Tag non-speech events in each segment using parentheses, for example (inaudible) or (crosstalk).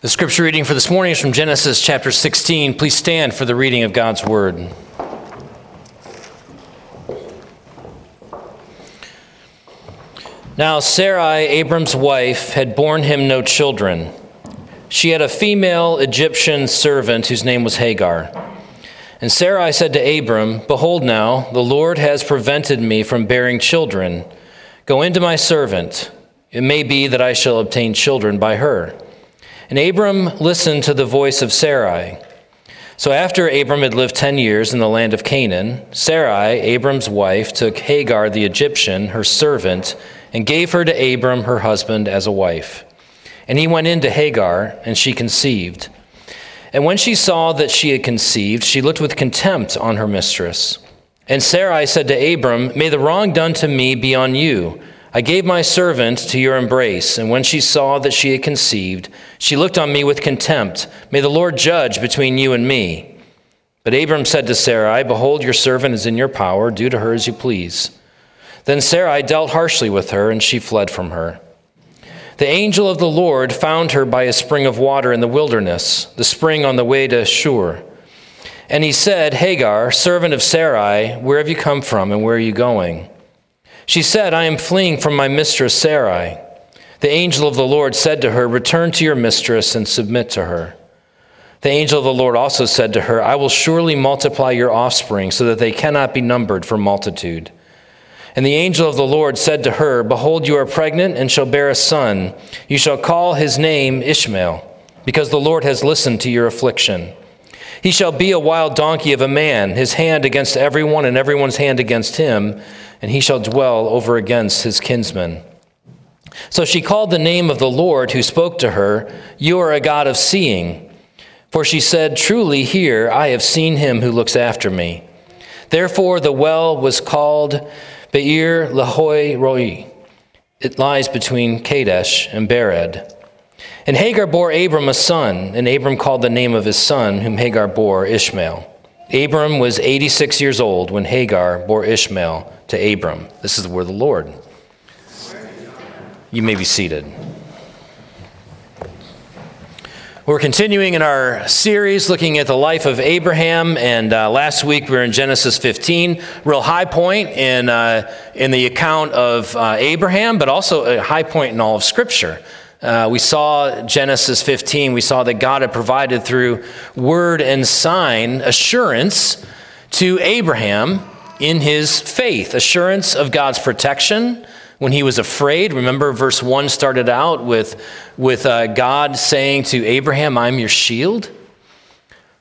The scripture reading for this morning is from Genesis chapter 16. Please stand for the reading of God's word. Now, Sarai, Abram's wife, had borne him no children. She had a female Egyptian servant whose name was Hagar. And Sarai said to Abram, Behold, now, the Lord has prevented me from bearing children. Go into my servant. It may be that I shall obtain children by her. And Abram listened to the voice of Sarai. So after Abram had lived ten years in the land of Canaan, Sarai, Abram's wife, took Hagar the Egyptian, her servant, and gave her to Abram, her husband, as a wife. And he went in to Hagar, and she conceived. And when she saw that she had conceived, she looked with contempt on her mistress. And Sarai said to Abram, May the wrong done to me be on you I gave my servant to your embrace, and when she saw that she had conceived, she looked on me with contempt. May the Lord judge between you and me. But Abram said to Sarai, Behold, your servant is in your power, do to her as you please. Then Sarai dealt harshly with her, and she fled from her. The angel of the Lord found her by a spring of water in the wilderness, the spring on the way to Shur. And he said, Hagar, servant of Sarai, where have you come from, and where are you going? She said, I am fleeing from my mistress Sarai. The angel of the Lord said to her, Return to your mistress and submit to her. The angel of the Lord also said to her, I will surely multiply your offspring so that they cannot be numbered for multitude. And the angel of the Lord said to her, Behold, you are pregnant and shall bear a son. You shall call his name Ishmael, because the Lord has listened to your affliction. He shall be a wild donkey of a man, his hand against everyone and everyone's hand against him and he shall dwell over against his kinsmen. So she called the name of the Lord who spoke to her, You are a God of seeing. For she said, Truly, here I have seen him who looks after me. Therefore the well was called Beer Lahai Roi. It lies between Kadesh and Bered. And Hagar bore Abram a son, and Abram called the name of his son, whom Hagar bore, Ishmael. Abram was 86 years old when Hagar bore Ishmael to Abram. This is the word of the Lord. You may be seated. We're continuing in our series looking at the life of Abraham, and uh, last week we were in Genesis 15, real high point in, uh, in the account of uh, Abraham, but also a high point in all of Scripture. Uh, we saw Genesis 15, we saw that God had provided through word and sign assurance to Abraham in his faith, assurance of God's protection when he was afraid. Remember, verse 1 started out with, with uh, God saying to Abraham, I'm your shield.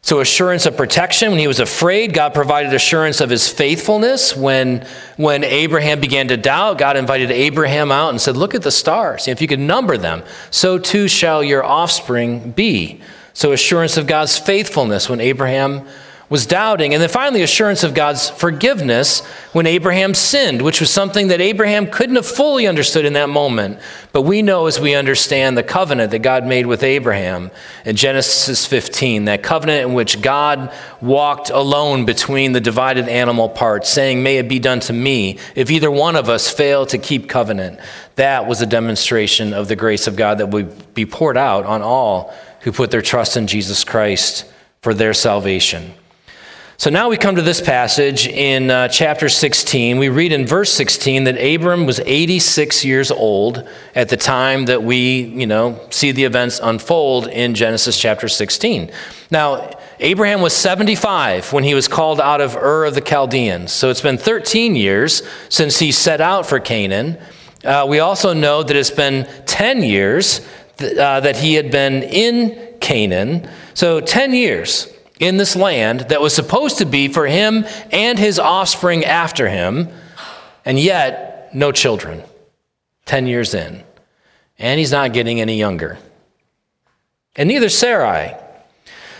So, assurance of protection. When he was afraid, God provided assurance of his faithfulness. When, when Abraham began to doubt, God invited Abraham out and said, Look at the stars. If you could number them, so too shall your offspring be. So, assurance of God's faithfulness when Abraham was doubting. And then finally, assurance of God's forgiveness when Abraham sinned, which was something that Abraham couldn't have fully understood in that moment. But we know as we understand the covenant that God made with Abraham in Genesis 15, that covenant in which God walked alone between the divided animal parts, saying, May it be done to me if either one of us fail to keep covenant. That was a demonstration of the grace of God that would be poured out on all who put their trust in Jesus Christ for their salvation. So now we come to this passage in uh, chapter 16. We read in verse 16 that Abram was 86 years old at the time that we, you know, see the events unfold in Genesis chapter 16. Now, Abraham was 75 when he was called out of Ur of the Chaldeans. So it's been 13 years since he set out for Canaan. Uh, we also know that it's been 10 years th- uh, that he had been in Canaan. So 10 years in this land that was supposed to be for him and his offspring after him, and yet no children. 10 years in. And he's not getting any younger. And neither Sarai.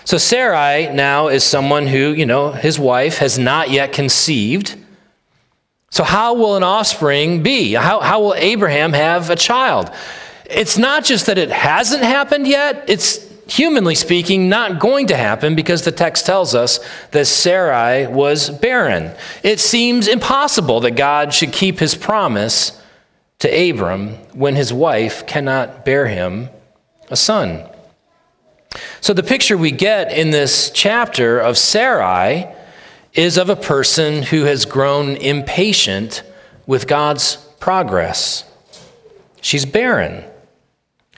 So Sarai now is someone who, you know, his wife has not yet conceived. So, how will an offspring be? How, how will Abraham have a child? It's not just that it hasn't happened yet, it's humanly speaking, not going to happen because the text tells us that Sarai was barren. It seems impossible that God should keep his promise to Abram when his wife cannot bear him a son. So the picture we get in this chapter of Sarai is of a person who has grown impatient with God's progress. She's barren.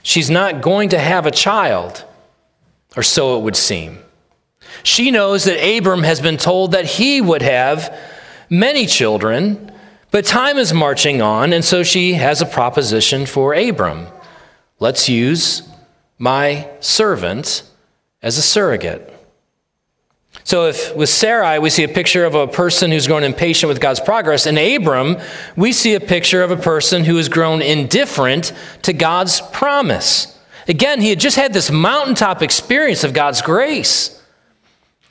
She's not going to have a child, or so it would seem. She knows that Abram has been told that he would have many children, but time is marching on, and so she has a proposition for Abram. Let's use my servant as a surrogate. So, if with Sarai we see a picture of a person who's grown impatient with God's progress, in Abram we see a picture of a person who has grown indifferent to God's promise. Again, he had just had this mountaintop experience of God's grace.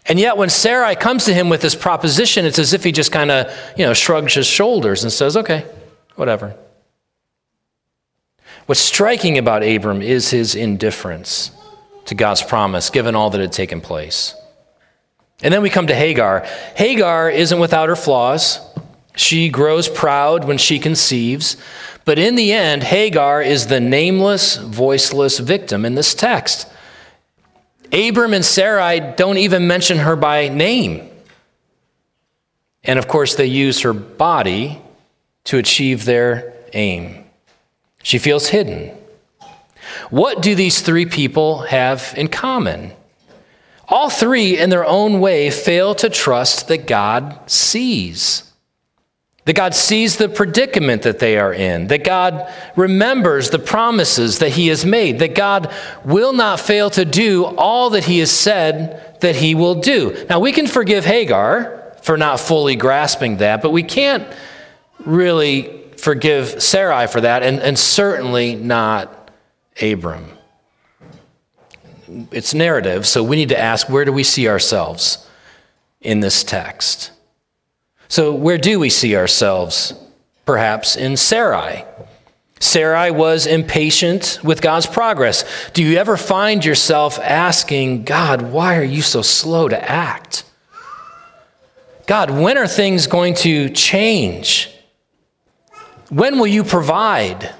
And yet, when Sarai comes to him with this proposition, it's as if he just kind of, you know, shrugs his shoulders and says, okay, whatever. What's striking about Abram is his indifference to God's promise, given all that had taken place. And then we come to Hagar. Hagar isn't without her flaws. She grows proud when she conceives. But in the end, Hagar is the nameless, voiceless victim in this text. Abram and Sarai don't even mention her by name. And of course, they use her body to achieve their aim. She feels hidden. What do these three people have in common? All three, in their own way, fail to trust that God sees. That God sees the predicament that they are in, that God remembers the promises that He has made, that God will not fail to do all that He has said that He will do. Now, we can forgive Hagar for not fully grasping that, but we can't really forgive Sarai for that, and, and certainly not Abram. It's narrative, so we need to ask where do we see ourselves in this text? So, where do we see ourselves? Perhaps in Sarai. Sarai was impatient with God's progress. Do you ever find yourself asking, God, why are you so slow to act? God, when are things going to change? When will you provide?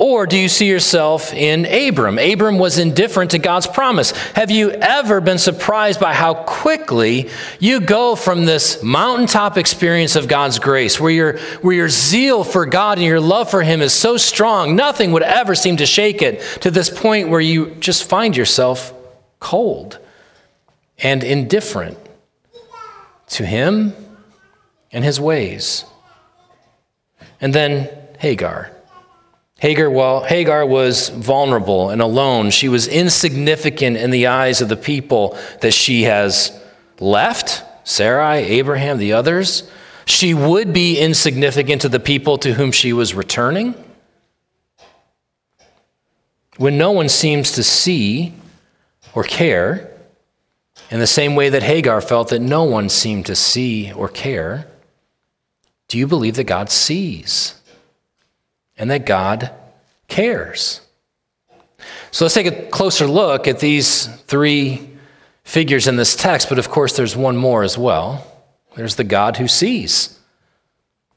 Or do you see yourself in Abram? Abram was indifferent to God's promise. Have you ever been surprised by how quickly you go from this mountaintop experience of God's grace, where your, where your zeal for God and your love for Him is so strong, nothing would ever seem to shake it, to this point where you just find yourself cold and indifferent to Him and His ways? And then Hagar. Hagar, well, Hagar was vulnerable and alone. She was insignificant in the eyes of the people that she has left Sarai, Abraham, the others. She would be insignificant to the people to whom she was returning. When no one seems to see or care, in the same way that Hagar felt that no one seemed to see or care, do you believe that God sees? And that God cares. So let's take a closer look at these three figures in this text, but of course, there's one more as well. There's the God who sees.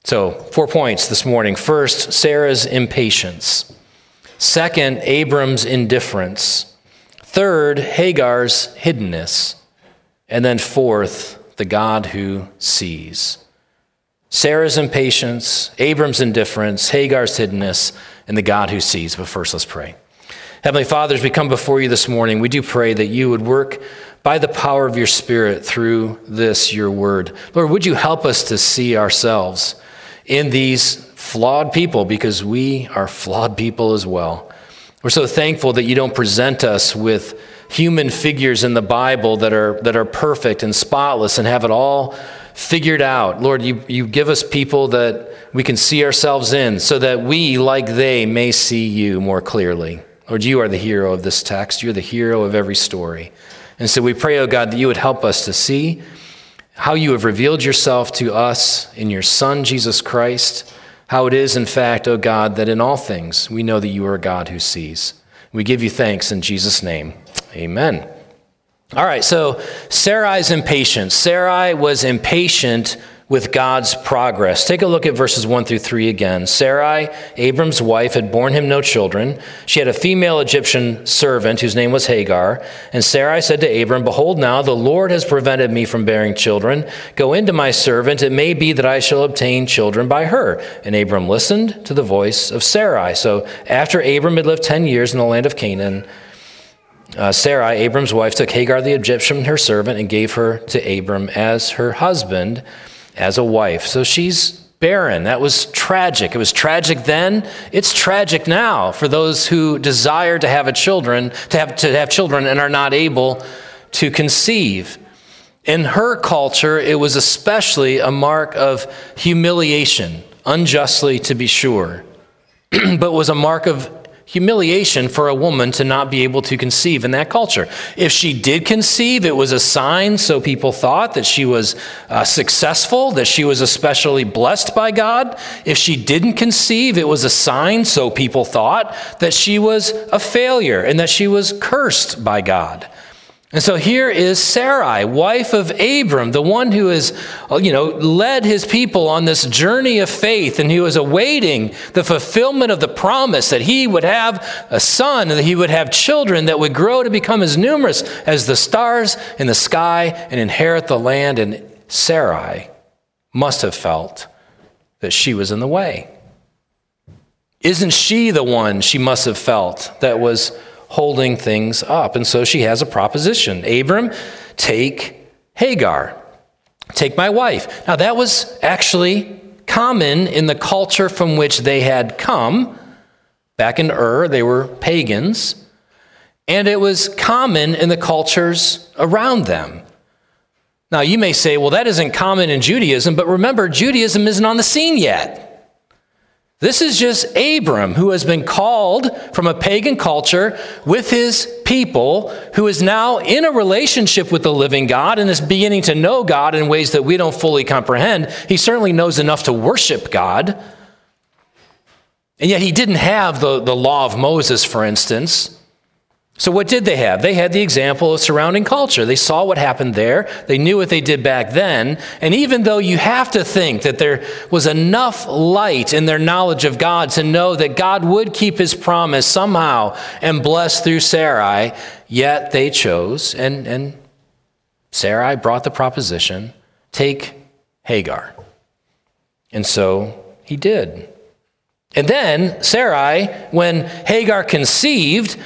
So, four points this morning. First, Sarah's impatience. Second, Abram's indifference. Third, Hagar's hiddenness. And then fourth, the God who sees. Sarah's impatience, Abram's indifference, Hagar's hiddenness, and the God who sees. But first, let's pray. Heavenly Father, as we come before you this morning, we do pray that you would work by the power of your Spirit through this, your word. Lord, would you help us to see ourselves in these flawed people because we are flawed people as well. We're so thankful that you don't present us with human figures in the Bible that are, that are perfect and spotless and have it all figured out. Lord, you, you give us people that we can see ourselves in so that we, like they, may see you more clearly. Lord, you are the hero of this text. You're the hero of every story. And so we pray, oh God, that you would help us to see how you have revealed yourself to us in your Son, Jesus Christ. How it is, in fact, oh God, that in all things we know that you are a God who sees. We give you thanks in Jesus' name. Amen. All right, so Sarai's impatience. Sarai was impatient with God's progress. Take a look at verses 1 through 3 again. Sarai, Abram's wife, had borne him no children. She had a female Egyptian servant whose name was Hagar. And Sarai said to Abram, Behold, now the Lord has prevented me from bearing children. Go into my servant. It may be that I shall obtain children by her. And Abram listened to the voice of Sarai. So after Abram had lived 10 years in the land of Canaan, uh, Sarai, Abram's wife, took Hagar the Egyptian, her servant, and gave her to Abram as her husband as a wife. So she's barren. That was tragic. It was tragic then. It's tragic now for those who desire to have a children, to have to have children and are not able to conceive. In her culture, it was especially a mark of humiliation, unjustly to be sure, (clears throat) but was a mark of humiliation for a woman to not be able to conceive in that culture. If she did conceive, it was a sign, so people thought, that she was uh, successful, that she was especially blessed by God. If she didn't conceive, it was a sign, so people thought, that she was a failure and that she was cursed by God. And so here is Sarai, wife of Abram, the one who has, uh, you know, led his people on this journey of faith and who was awaiting the fulfillment of the promise that he would have a son and that he would have children that would grow to become as numerous as the stars in the sky and inherit the land. And Sarai must have felt that she was in the way. Isn't she the one she must have felt that was holding things up. And so she has a proposition Abram, take Hagar, take my wife. Now, that was actually common in the culture from which they had come. Back in Ur, they were pagans. And it was common in the cultures around them. Now, you may say, well, that isn't common in Judaism, but remember, Judaism isn't on the scene yet. This is just Abram, who has been called from a pagan culture with his people, who is now in a relationship with the living God and is beginning to know God in ways that we don't fully comprehend. He certainly knows enough to worship God. And yet he didn't have the, the law of Moses, for instance. So, what did they have? They had the example of surrounding culture. They saw what happened there. They knew what they did back then. And even though you have to think that there was enough light in their knowledge of God to know that God would keep his promise somehow and bless through Sarai, yet they chose, and, and Sarai brought the proposition take Hagar. And so he did. And then Sarai, when Hagar conceived,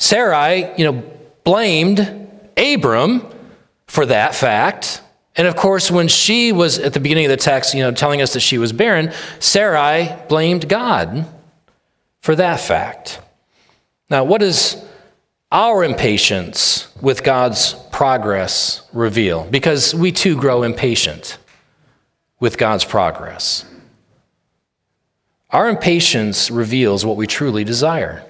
Sarai, you know, blamed Abram for that fact. And of course, when she was at the beginning of the text, you know, telling us that she was barren, Sarai blamed God for that fact. Now, what does our impatience with God's progress reveal? Because we too grow impatient with God's progress. Our impatience reveals what we truly desire.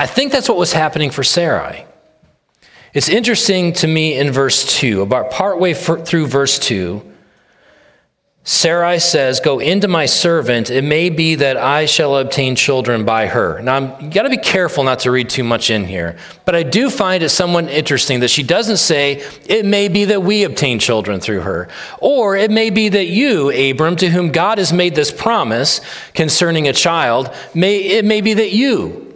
I think that's what was happening for Sarai. It's interesting to me in verse 2, about partway through verse 2, Sarai says, Go into my servant. It may be that I shall obtain children by her. Now, I'm, you got to be careful not to read too much in here, but I do find it somewhat interesting that she doesn't say, It may be that we obtain children through her. Or it may be that you, Abram, to whom God has made this promise concerning a child, may, it may be that you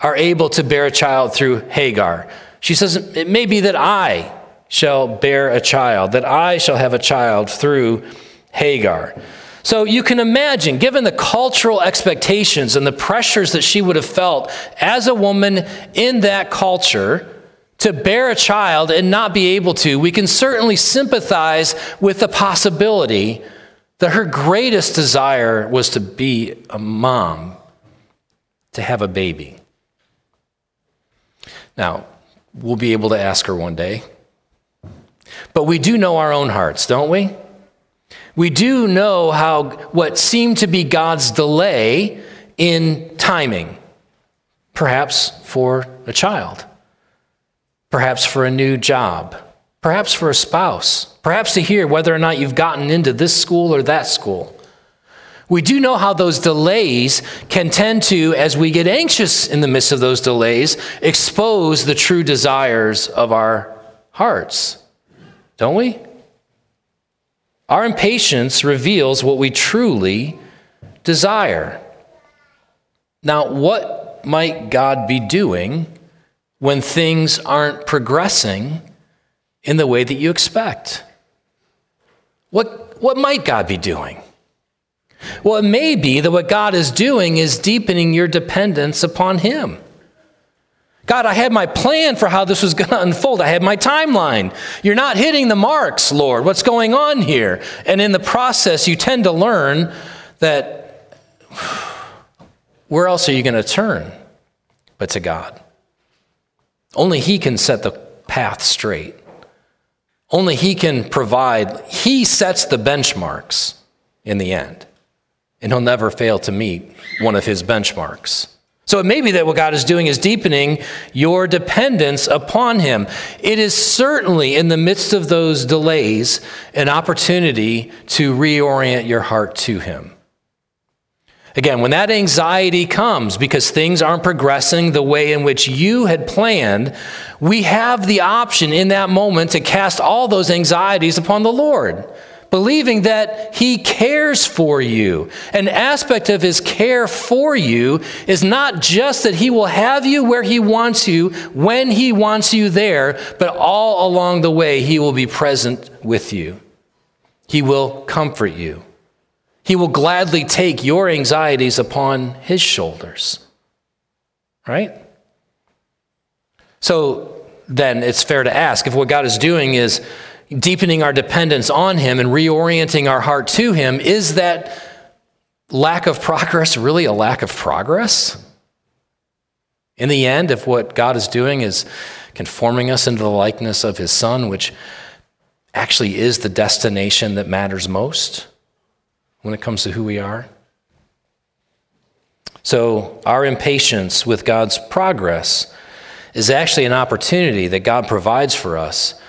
are able to bear a child through Hagar. She says, It may be that I shall bear a child, that I shall have a child through Hagar. So you can imagine, given the cultural expectations and the pressures that she would have felt as a woman in that culture, to bear a child and not be able to, we can certainly sympathize with the possibility that her greatest desire was to be a mom, to have a baby. Now, we'll be able to ask her one day. But we do know our own hearts, don't we? We do know how what seemed to be God's delay in timing, perhaps for a child, perhaps for a new job, perhaps for a spouse, perhaps to hear whether or not you've gotten into this school or that school. We do know how those delays can tend to, as we get anxious in the midst of those delays, expose the true desires of our hearts. Don't we? Our impatience reveals what we truly desire. Now, what might God be doing when things aren't progressing in the way that you expect? What, what might God be doing? Well, it may be that what God is doing is deepening your dependence upon Him. God, I had my plan for how this was (laughs) going to unfold. I had my timeline. You're not hitting the marks, Lord. What's going on here? And in the process, you tend to learn that (sighs) where else are you going to turn but to God? Only He can set the path straight. Only He can provide. He sets the benchmarks in the end, and He'll never fail to meet one of His benchmarks. So it may be that what God is doing is deepening your dependence upon Him. It is certainly in the midst of those delays an opportunity to reorient your heart to Him. Again, when that anxiety comes because things aren't progressing the way in which you had planned, we have the option in that moment to cast all those anxieties upon the Lord, believing that He cares for you. An aspect of His care for you is not just that He will have you where He wants you, when He wants you there, but all along the way, He will be present with you. He will comfort you. He will gladly take your anxieties upon his shoulders. Right? So then it's fair to ask if what God is doing is deepening our dependence on him and reorienting our heart to him, is that lack of progress really a lack of progress? In the end, if what God is doing is conforming us into the likeness of his son, which actually is the destination that matters most, when it comes to who we are. So, our impatience with God's progress is actually an opportunity that God provides for us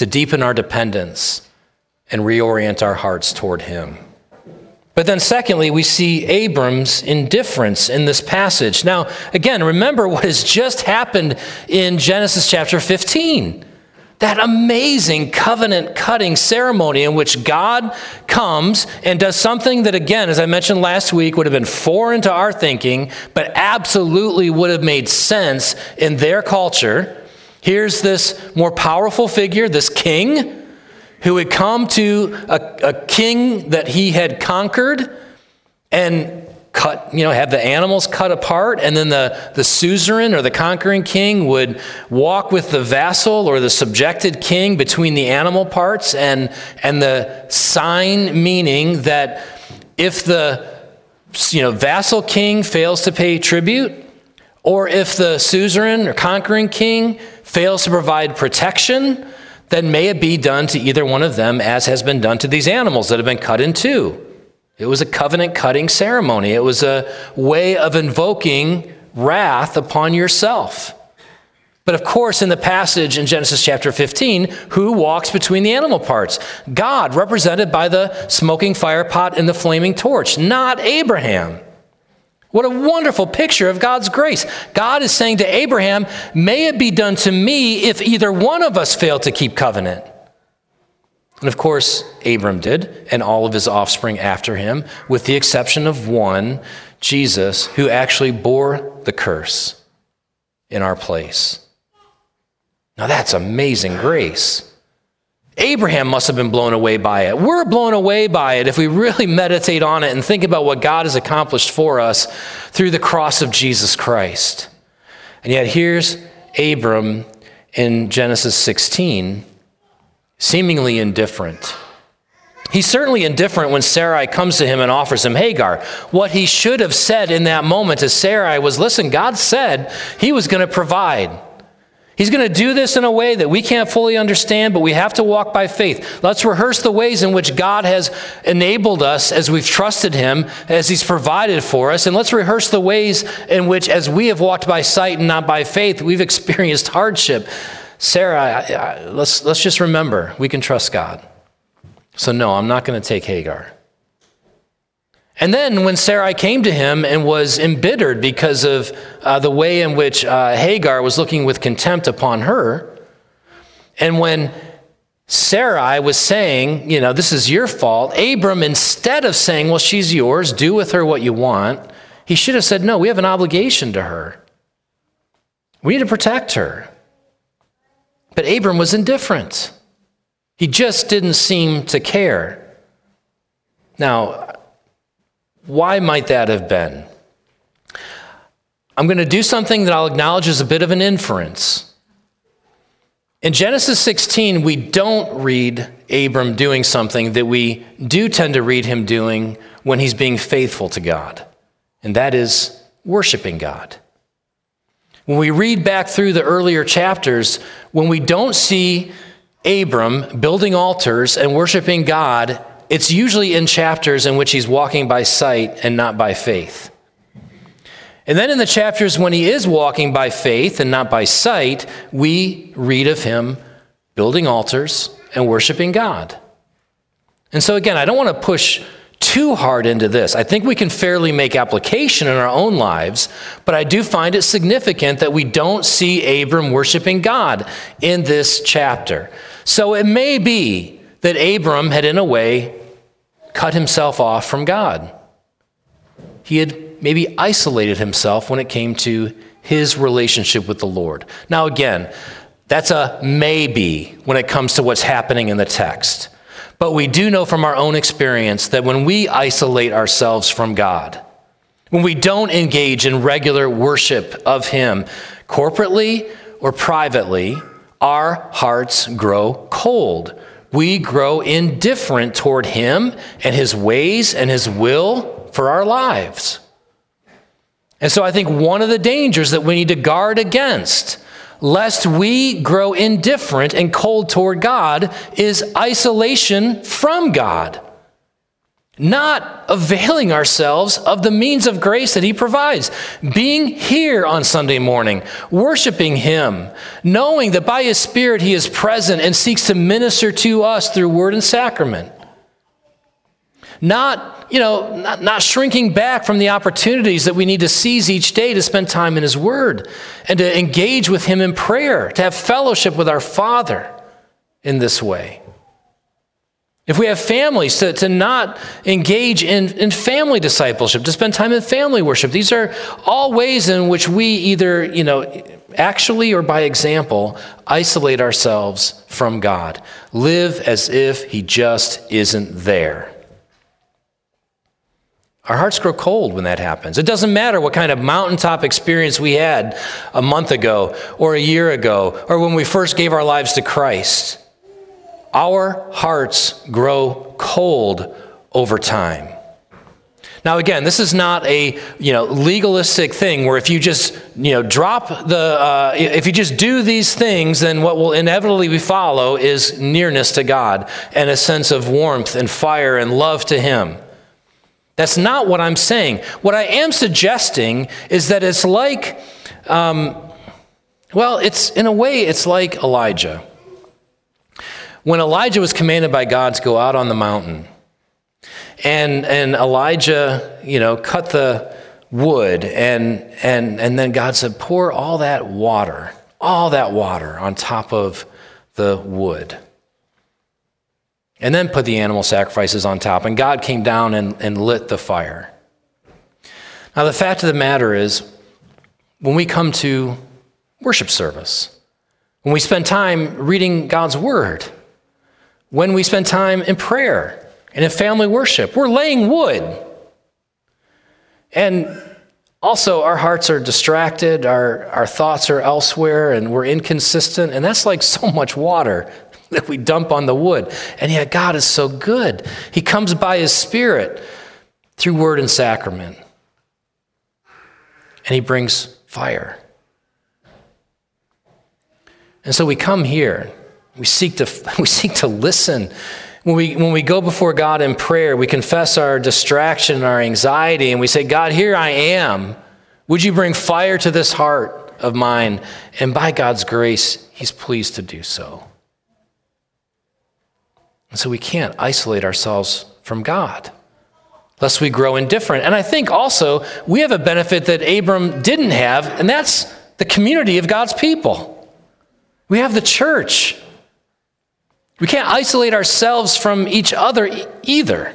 to deepen our dependence and reorient our hearts toward Him. But then, secondly, we see Abram's indifference in this passage. Now, again, remember what has just happened in Genesis chapter 15 that amazing covenant cutting ceremony in which God comes and does something that, again, as I mentioned last week, would have been foreign to our thinking, but absolutely would have made sense in their culture. Here's this more powerful figure, this king, who had come to a, a king that he had conquered and cut, you know, have the animals cut apart, and then the, the suzerain or the conquering king would walk with the vassal or the subjected king between the animal parts, and, and the sign meaning that if the you know, vassal king fails to pay tribute, or if the suzerain or conquering king fails to provide protection, then may it be done to either one of them as has been done to these animals that have been cut in two. It was a covenant cutting ceremony, it was a way of invoking wrath upon yourself. But of course, in the passage in Genesis chapter 15, who walks between the animal parts? God, represented by the smoking fire pot and the flaming torch, not Abraham. What a wonderful picture of God's grace. God is saying to Abraham, May it be done to me if either one of us fail to keep covenant. And of course, Abram did, and all of his offspring after him, with the exception of one, Jesus, who actually bore the curse in our place. Now that's amazing grace. Abraham must have been blown away by it. We're blown away by it if we really meditate on it and think about what God has accomplished for us through the cross of Jesus Christ. And yet, here's Abram in Genesis 16 seemingly indifferent. He's certainly indifferent when Sarai comes to him and offers him Hagar. What he should have said in that moment to Sarai was listen, God said he was going to provide. He's going to do this in a way that we can't fully understand, but we have to walk by faith. Let's rehearse the ways in which God has enabled us as we've trusted Him, as He's provided for us. And let's rehearse the ways in which, as we have walked by sight and not by faith, we've experienced hardship. Sarah, I, I, let's, let's just remember we can trust God. So, no, I'm not going to take Hagar. And then when Sarai came to him and was embittered because of uh, the way in which uh, Hagar was looking with contempt upon her, and when Sarai was saying, you know, this is your fault. Abram, instead of saying, well, she's yours, do with her what you want, he should have said, no, we have an obligation to her. We need to protect her. But Abram was indifferent. He just didn't seem to care. Now, why might that have been? I'm going to do something that I'll acknowledge is a bit of an inference. In Genesis 16, we don't read Abram doing something that we do tend to read him doing when he's being faithful to God, and that is worshiping God. When we read back through the earlier chapters, when we don't see Abram building altars and worshiping God, it's usually in chapters in which he's walking by sight and not by faith. And then in the chapters when he is walking by faith and not by sight, we read of him building altars and worshiping God. And so, again, I don't want to push too hard into this. I think we can fairly make application in our own lives, but I do find it significant that we don't see Abram worshiping God in this chapter. So it may be that Abram had, in a way, cut himself off from God. He had maybe isolated himself when it came to his relationship with the Lord. Now, again, that's a maybe when it comes to what's happening in the text. But we do know from our own experience that when we isolate ourselves from God, when we don't engage in regular worship of Him, corporately or privately, our hearts grow cold. We grow indifferent toward Him and His ways and His will for our lives. And so I think one of the dangers that we need to guard against lest we grow indifferent and cold toward God, is isolation from God. Not availing ourselves of the means of grace that He provides. Being here on Sunday morning, worshiping Him, knowing that by His Spirit He is present and seeks to minister to us through word and sacrament. Not you know, not, not shrinking back from the opportunities that we need to seize each day to spend time in His Word and to engage with Him in prayer, to have fellowship with our Father in this way. If we have families, to, to not engage in, in family discipleship, to spend time in family worship. These are all ways in which we either, you know, actually or by example, isolate ourselves from God. Live as if He just isn't there. Our hearts grow cold when that happens. It doesn't matter what kind of mountaintop experience we had a month ago, or a year ago, or when we first gave our lives to Christ. Our hearts grow cold over time. Now, again, this is not a you know legalistic thing where if you just you know drop the uh, if you just do these things, then what will inevitably follow is nearness to God and a sense of warmth and fire and love to Him. That's not what I'm saying. What I am suggesting is that it's like, um, well, it's in a way, it's like Elijah. When Elijah was commanded by God to go out on the mountain, and, and Elijah, you know, cut the wood, and, and, and then God said, pour all that water, all that water on top of the wood and then put the animal sacrifices on top. And God came down and, and lit the fire. Now, the fact of the matter is, when we come to worship service, when we spend time reading God's word, when we spend time in prayer and in family worship, we're laying wood. And also, our hearts are distracted, our, our thoughts are elsewhere, and we're inconsistent. And that's like (laughs) so much water that we dump on the wood. And yet, God is so good. He comes by His Spirit through word and sacrament. And He brings fire. And so we come here. We seek to, (laughs) we seek to listen. When we, when we go before God in prayer, we confess our distraction and our anxiety, and we say, God, here I am. Would you bring fire to this heart of mine? And by God's grace, He's pleased to do so. And so we can't isolate ourselves from God lest we grow indifferent. And I think also we have a benefit that Abram didn't have, and that's the community of God's people. We have the church We can't isolate ourselves from each other either.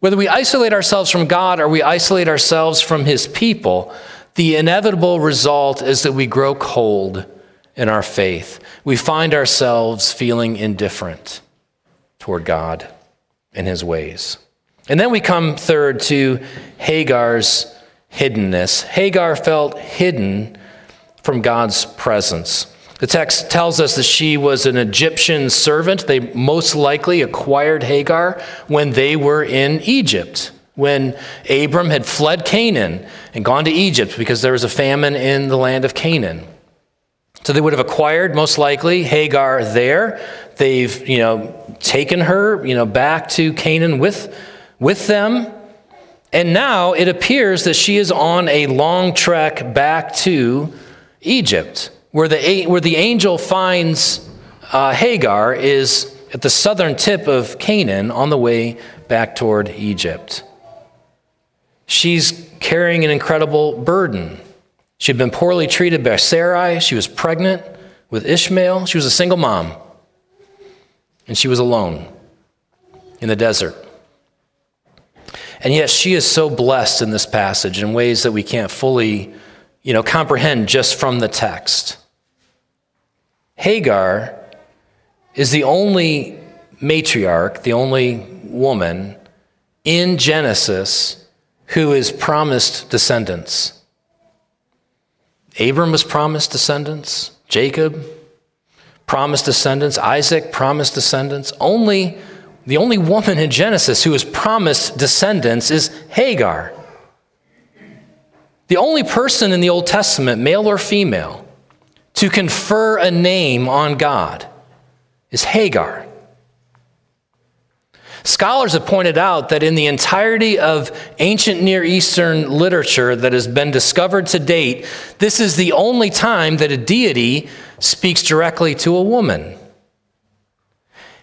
Whether we isolate ourselves from God or we isolate ourselves from His people, the inevitable result is that we grow cold in our faith. We find ourselves feeling indifferent toward God and His ways. And then we come third to Hagar's hiddenness. Hagar felt hidden from God's presence. The text tells us that she was an Egyptian servant. They most likely acquired Hagar when they were in Egypt, when Abram had fled Canaan and gone to Egypt because there was a famine in the land of Canaan. So they would have acquired most likely Hagar there. They've, you know, taken her, you know, back to Canaan with with them. And now it appears that she is on a long trek back to Egypt where the, where the angel finds uh, Hagar is at the southern tip of Canaan on the way back toward Egypt. She's carrying an incredible burden. She had been poorly treated by Sarai. She was pregnant with Ishmael. She was a single mom. And she was alone in the desert. And yet she is so blessed in this passage in ways that we can't fully you know, comprehend just from the text. Hagar is the only matriarch, the only woman in Genesis who is promised descendants. Abram was promised descendants, Jacob promised descendants, Isaac promised descendants. Only the only woman in Genesis who is promised descendants is Hagar. The only person in the Old Testament, male or female, to confer a name on God is Hagar. Scholars have pointed out that in the entirety of ancient Near Eastern literature that has been discovered to date, this is the only time that a deity speaks directly to a woman.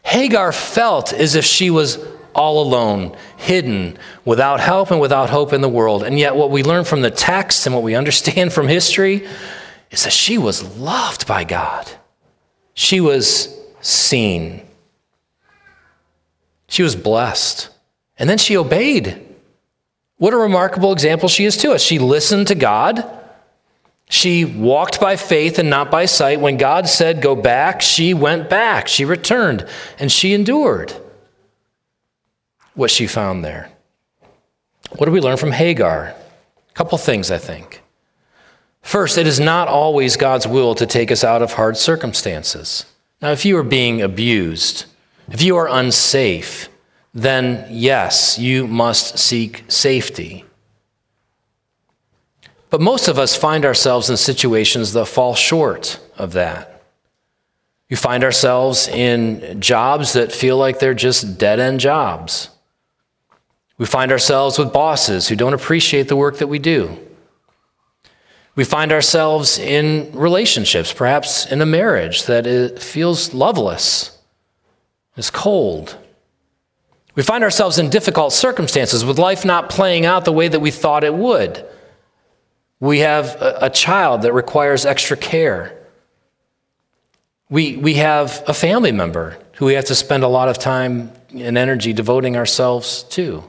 Hagar felt as if she was all alone, hidden, without help and without hope in the world. And yet, what we learn from the text and what we understand from history is that she was loved by God. She was seen. She was blessed. And then she obeyed. What a remarkable example she is to us. She listened to God. She walked by faith and not by sight. When God said, Go back, she went back. She returned and she endured what she found there. What do we learn from Hagar? A couple things, I think. First, it is not always God's will to take us out of hard circumstances. Now, if you are being abused, if you are unsafe, then yes, you must seek safety. But most of us find ourselves in situations that fall short of that. We find ourselves in jobs that feel like they're just dead end jobs. We find ourselves with bosses who don't appreciate the work that we do. We find ourselves in relationships, perhaps in a marriage that feels loveless, is cold. We find ourselves in difficult circumstances with life not playing out the way that we thought it would. We have a, a child that requires extra care. We, we have a family member who we have to spend a lot of time and energy devoting ourselves to.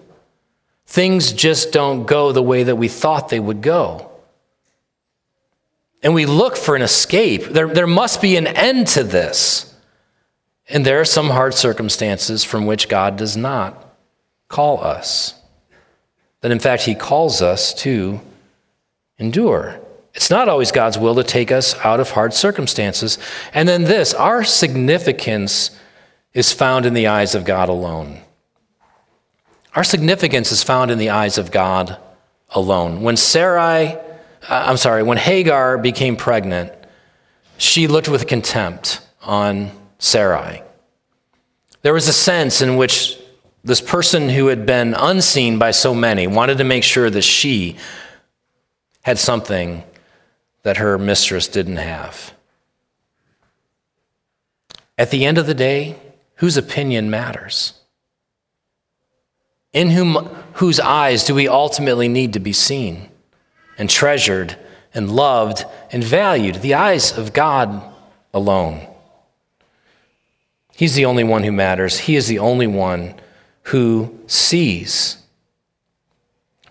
Things just don't go the way that we thought they would go. And we look for an escape. There, there must be an end to this. And there are some hard circumstances from which God does not call us. That in fact, He calls us to endure. It's not always God's will to take us out of hard circumstances. And then this our significance is found in the eyes of God alone. Our significance is found in the eyes of God alone. When Sarai, Uh, I'm sorry, when Hagar became pregnant, she looked with contempt on Sarai. There was a sense in which this person who had been unseen by so many wanted to make sure that she had something that her mistress didn't have. At the end of the day, whose opinion matters? In whom, whose eyes do we ultimately need to be seen and treasured and loved and valued? The eyes of God alone. He's the only one who matters. He is the only one who sees.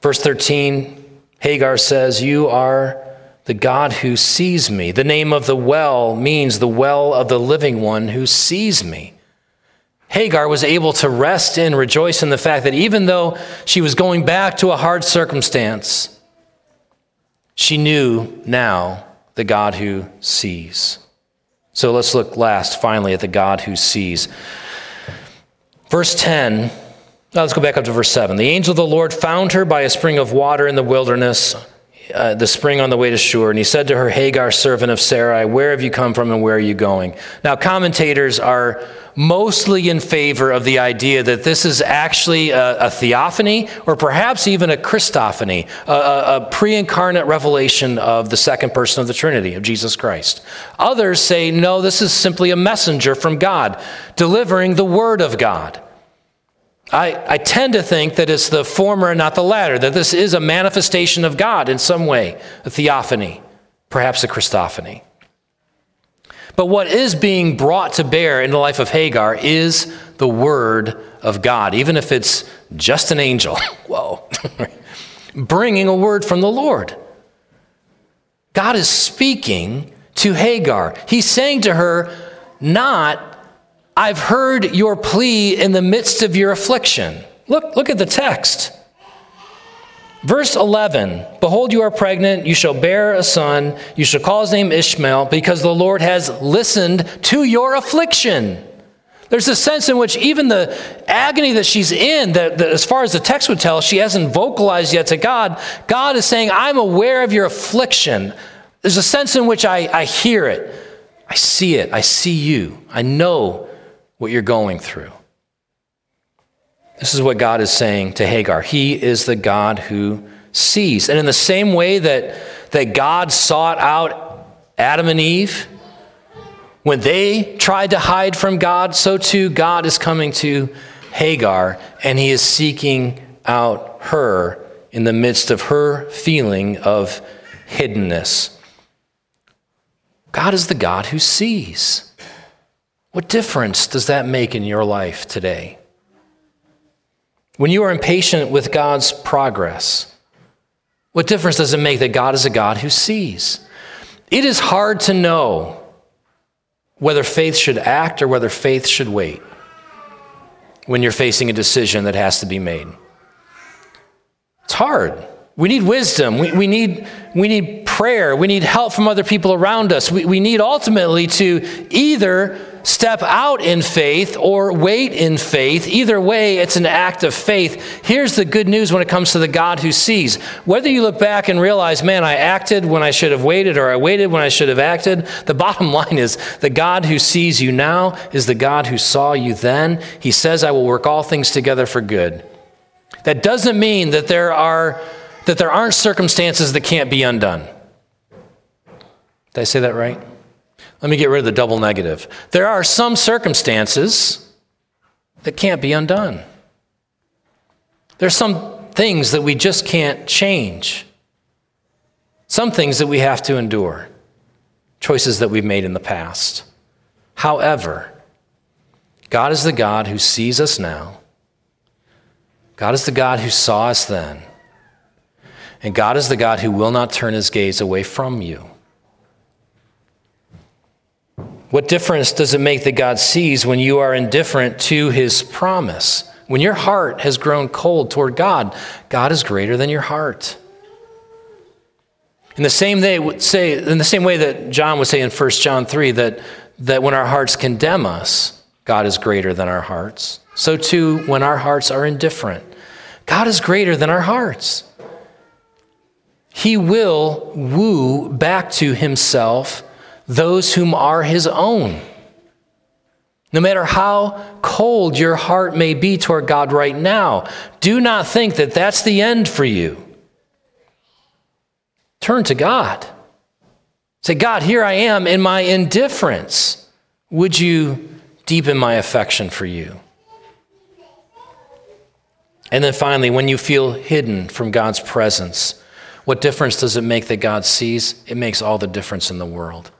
Verse 13, Hagar says, You are the God who sees me. The name of the well means the well of the living one who sees me. Hagar was able to rest in, rejoice in the fact that even though she was going back to a hard circumstance, she knew now the God who sees. So let's look last, finally, at the God who sees. Verse 10, let's go back up to verse 7. The angel of the Lord found her by a spring of water in the wilderness uh, the spring on the way to Shur, and he said to her, Hagar, servant of Sarai, where have you come from and where are you going? Now, commentators are mostly in favor of the idea that this is actually a, a theophany or perhaps even a Christophany, a, a, a pre incarnate revelation of the second person of the Trinity, of Jesus Christ. Others say, no, this is simply a messenger from God delivering the Word of God. I, I tend to think that it's the former and not the latter, that this is a manifestation of God in some way, a theophany, perhaps a Christophany. But what is being brought to bear in the life of Hagar is the Word of God, even if it's just an angel. (laughs) Whoa. (laughs) Bringing a word from the Lord. God is speaking to Hagar. He's saying to her, not I've heard your plea in the midst of your affliction. Look, look at the text. Verse 11 Behold, you are pregnant, you shall bear a son, you shall call his name Ishmael, because the Lord has listened to your affliction. There's a sense in which even the agony that she's in, that, that, as far as the text would tell, she hasn't vocalized yet to God. God is saying, I'm aware of your affliction. There's a sense in which I, I hear it, I see it, I see you, I know what you're going through. This is what God is saying to Hagar. He is the God who sees. And in the same way that, that God sought out Adam and Eve, when they tried to hide from God, so too God is coming to Hagar and he is seeking out her in the midst of her feeling of hiddenness. God is the God who sees. What difference does that make in your life today? When you are impatient with God's progress, what difference does it make that God is a God who sees? It is hard to know whether faith should act or whether faith should wait when you're facing a decision that has to be made. It's hard. We need wisdom. We, we, need, we need prayer. We need help from other people around us. We, we need ultimately to either step out in faith or wait in faith. Either way, it's an act of faith. Here's the good news when it comes to the God who sees. Whether you look back and realize, man, I acted when I should have waited, or I waited when I should have acted, the (laughs) bottom line is the God who sees you now is the God who saw you then. He says, I will work all things together for good. That doesn't mean that there are that there aren't circumstances that can't be undone. Did I say that right? Let me get rid of the double negative. There are some circumstances that can't be undone. There's some things that we just can't change. Some things that we have to endure. Choices that we've made in the past. However, God is the God who sees us now. God is the God who saw us then. And God is the God who will not turn his gaze away from you. What difference does it make that God sees when you are indifferent to his promise? When your heart has grown cold toward God, God is greater than your heart. In the same way, say, in the same way that John would say in 1 John 3 that, that when our hearts condemn us, God is greater than our hearts. So too, when our hearts are indifferent, God is greater than our hearts. He will woo back to himself those whom are his own. No matter how cold your heart may be toward God right now, do not think that that's the end for you. Turn to God. Say, God, here I am in my indifference. Would you deepen my affection for you? And then finally, when you feel hidden from God's presence, what difference does it make that God sees? It makes all the difference in the world.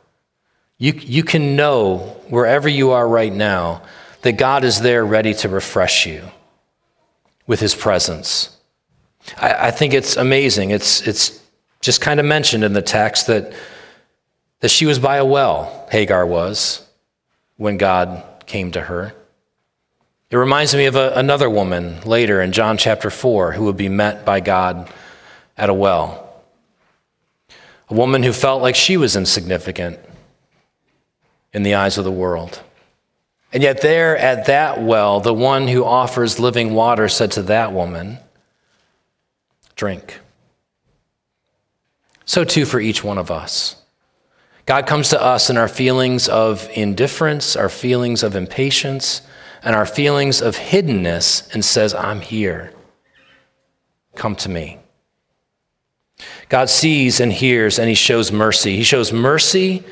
You, you can know wherever you are right now that God is there ready to refresh you with his presence. I, I think it's amazing. It's, it's just kind of mentioned in the text that, that she was by a well, Hagar was, when God came to her. It reminds me of a, another woman later in John chapter 4 who would be met by God at a well. A woman who felt like she was insignificant in the eyes of the world. And yet, there at that well, the one who offers living water said to that woman, Drink. So, too, for each one of us. God comes to us in our feelings of indifference, our feelings of impatience, and our feelings of hiddenness and says, I'm here. Come to me. God sees and hears and he shows mercy. He shows mercy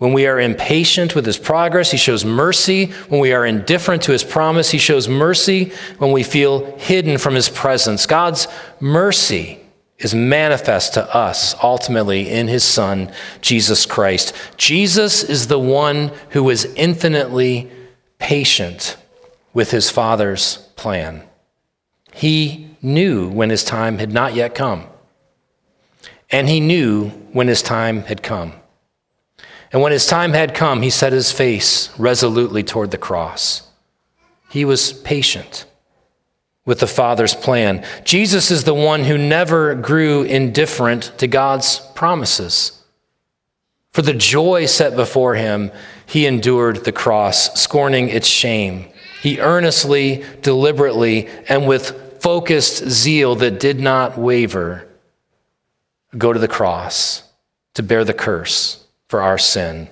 when we are impatient with his progress. He shows mercy when we are indifferent to his promise. He shows mercy when we feel hidden from his presence. God's mercy is manifest to us ultimately in his son, Jesus Christ. Jesus is the one who is infinitely patient with his Father's plan. He knew when his time had not yet come, and he knew when his time had come. And when his time had come, he set his face resolutely toward the cross. He was patient with the Father's plan. Jesus is the one who never grew indifferent to God's promises. For the joy set before him, he endured the cross, scorning its shame he earnestly, deliberately, and with focused zeal that did not waver, go to the cross to bear the curse for our sin.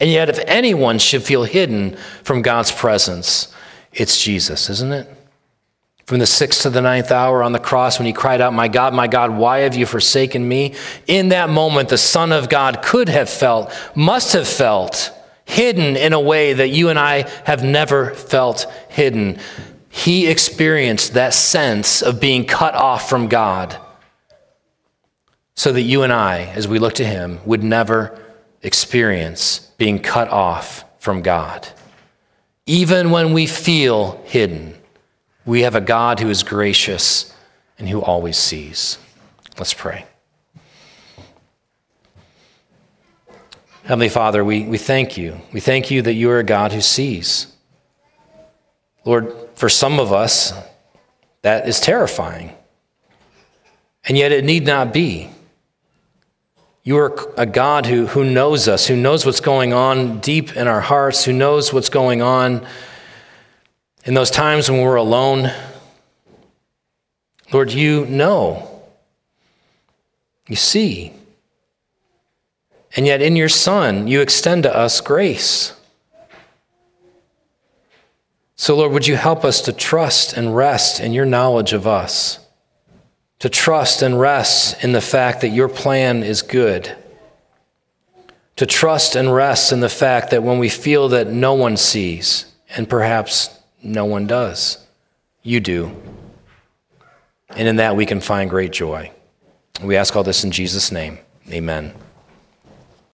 And yet, if anyone should feel hidden from God's presence, it's Jesus, isn't it? From the sixth to the ninth hour on the cross, when he cried out, My God, my God, why have you forsaken me? In that moment, the Son of God could have felt, must have felt, hidden in a way that you and I have never felt hidden. He experienced that sense of being cut off from God so that you and I, as we look to Him, would never experience being cut off from God. Even when we feel hidden, we have a God who is gracious and who always sees. Let's pray. Heavenly Father, we, we thank you. We thank you that you are a God who sees. Lord, for some of us, that is terrifying. And yet it need not be. You are a God who, who knows us, who knows what's going on deep in our hearts, who knows what's going on in those times when we're alone. Lord, you know. You see. And yet, in your Son, you extend to us grace. So, Lord, would you help us to trust and rest in your knowledge of us, to trust and rest in the fact that your plan is good, to trust and rest in the fact that when we feel that no one sees, and perhaps no one does, you do. And in that we can find great joy. We ask all this in Jesus' name. Amen.